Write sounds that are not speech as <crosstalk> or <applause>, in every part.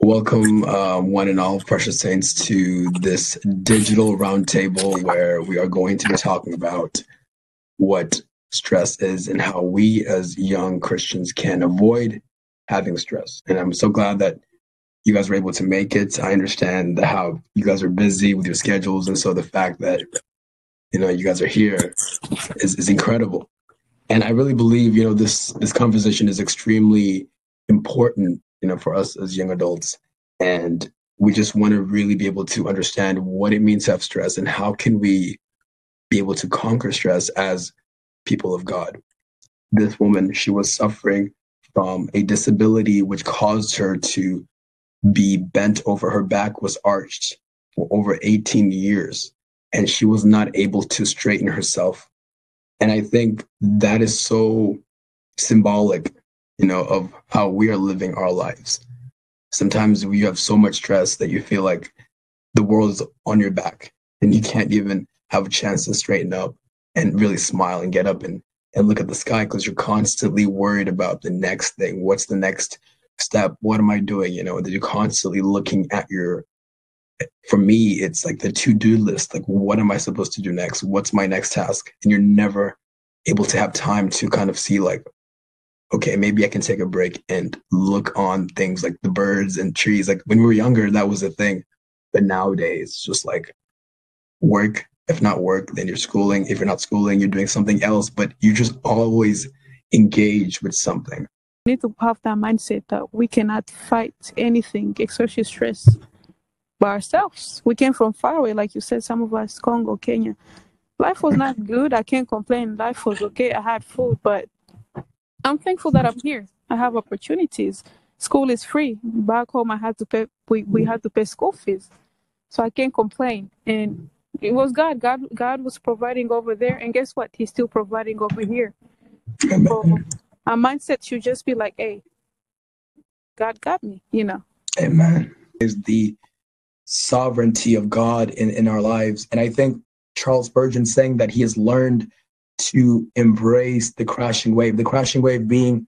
Welcome, uh, one and all, precious saints, to this digital roundtable where we are going to be talking about what stress is and how we as young Christians can avoid having stress. And I'm so glad that you guys were able to make it. I understand how you guys are busy with your schedules. And so the fact that, you know, you guys are here is, is incredible. And I really believe, you know, this, this conversation is extremely important you know, for us as young adults. And we just want to really be able to understand what it means to have stress and how can we be able to conquer stress as people of God. This woman, she was suffering from a disability which caused her to be bent over. Her back was arched for over 18 years, and she was not able to straighten herself. And I think that is so symbolic you know, of how we are living our lives. Sometimes you have so much stress that you feel like the world is on your back and you can't even have a chance to straighten up and really smile and get up and, and look at the sky because you're constantly worried about the next thing. What's the next step? What am I doing? You know, that you're constantly looking at your for me, it's like the to-do list. Like, what am I supposed to do next? What's my next task? And you're never able to have time to kind of see like, okay, maybe I can take a break and look on things like the birds and trees. Like when we were younger, that was a thing. But nowadays, it's just like work. If not work, then you're schooling. If you're not schooling, you're doing something else, but you just always engage with something. We need to have that mindset that we cannot fight anything, especially stress, by ourselves. We came from far away, like you said, some of us, Congo, Kenya. Life was not <laughs> good. I can't complain. Life was okay. I had food, but I'm thankful that I'm here. I have opportunities. School is free. Back home, I had to pay. We, we had to pay school fees, so I can't complain. And it was God. God God was providing over there, and guess what? He's still providing over here. So our mindset should just be like, "Hey, God got me," you know. Amen. Is the sovereignty of God in in our lives, and I think Charles Spurgeon saying that he has learned to embrace the crashing wave. The crashing wave being,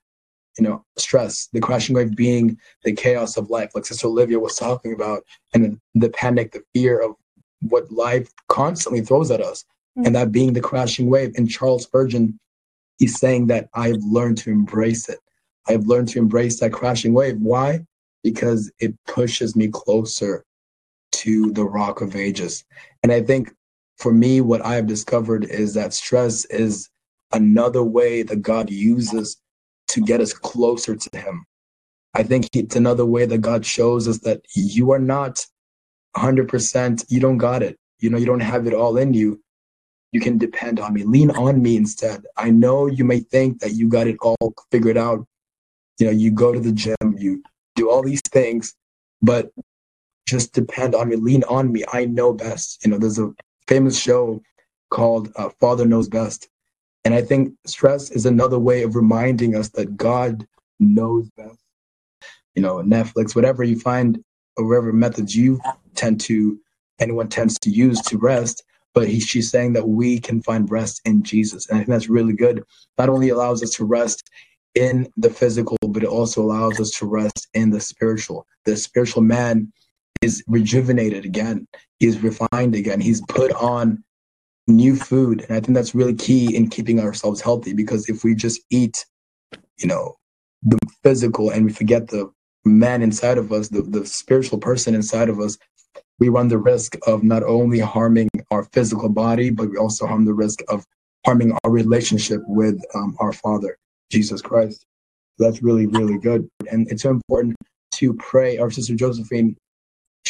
you know, stress. The crashing wave being the chaos of life, like Sister Olivia was talking about, and the panic, the fear of what life constantly throws at us, mm-hmm. and that being the crashing wave. And Charles Spurgeon, he's saying that I've learned to embrace it. I've learned to embrace that crashing wave. Why? Because it pushes me closer to the rock of ages. And I think for me, what I've discovered is that stress is another way that God uses to get us closer to Him. I think it's another way that God shows us that you are not 100%, you don't got it. You know, you don't have it all in you. You can depend on me. Lean on me instead. I know you may think that you got it all figured out. You know, you go to the gym, you do all these things, but just depend on me. Lean on me. I know best. You know, there's a famous show called uh, Father Knows Best. And I think stress is another way of reminding us that God knows best. You know, Netflix, whatever you find, or whatever methods you tend to, anyone tends to use to rest. But he, she's saying that we can find rest in Jesus. And I think that's really good. Not only allows us to rest in the physical, but it also allows us to rest in the spiritual. The spiritual man is rejuvenated again. He's refined again. He's put on new food. And I think that's really key in keeping ourselves healthy because if we just eat, you know, the physical and we forget the man inside of us, the, the spiritual person inside of us, we run the risk of not only harming our physical body, but we also harm the risk of harming our relationship with um, our Father, Jesus Christ. that's really, really good. And it's so important to pray. Our sister Josephine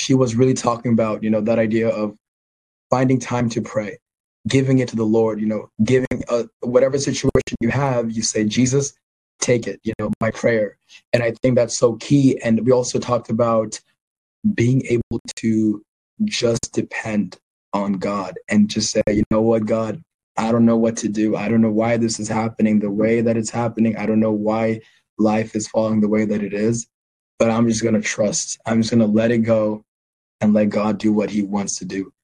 she was really talking about, you know, that idea of finding time to pray, giving it to the Lord, you know, giving a, whatever situation you have, you say, Jesus, take it, you know, by prayer. And I think that's so key. And we also talked about being able to just depend on God and just say, you know what, God, I don't know what to do. I don't know why this is happening the way that it's happening. I don't know why life is falling the way that it is but I'm just going to trust. I'm just going to let it go and let God do what he wants to do.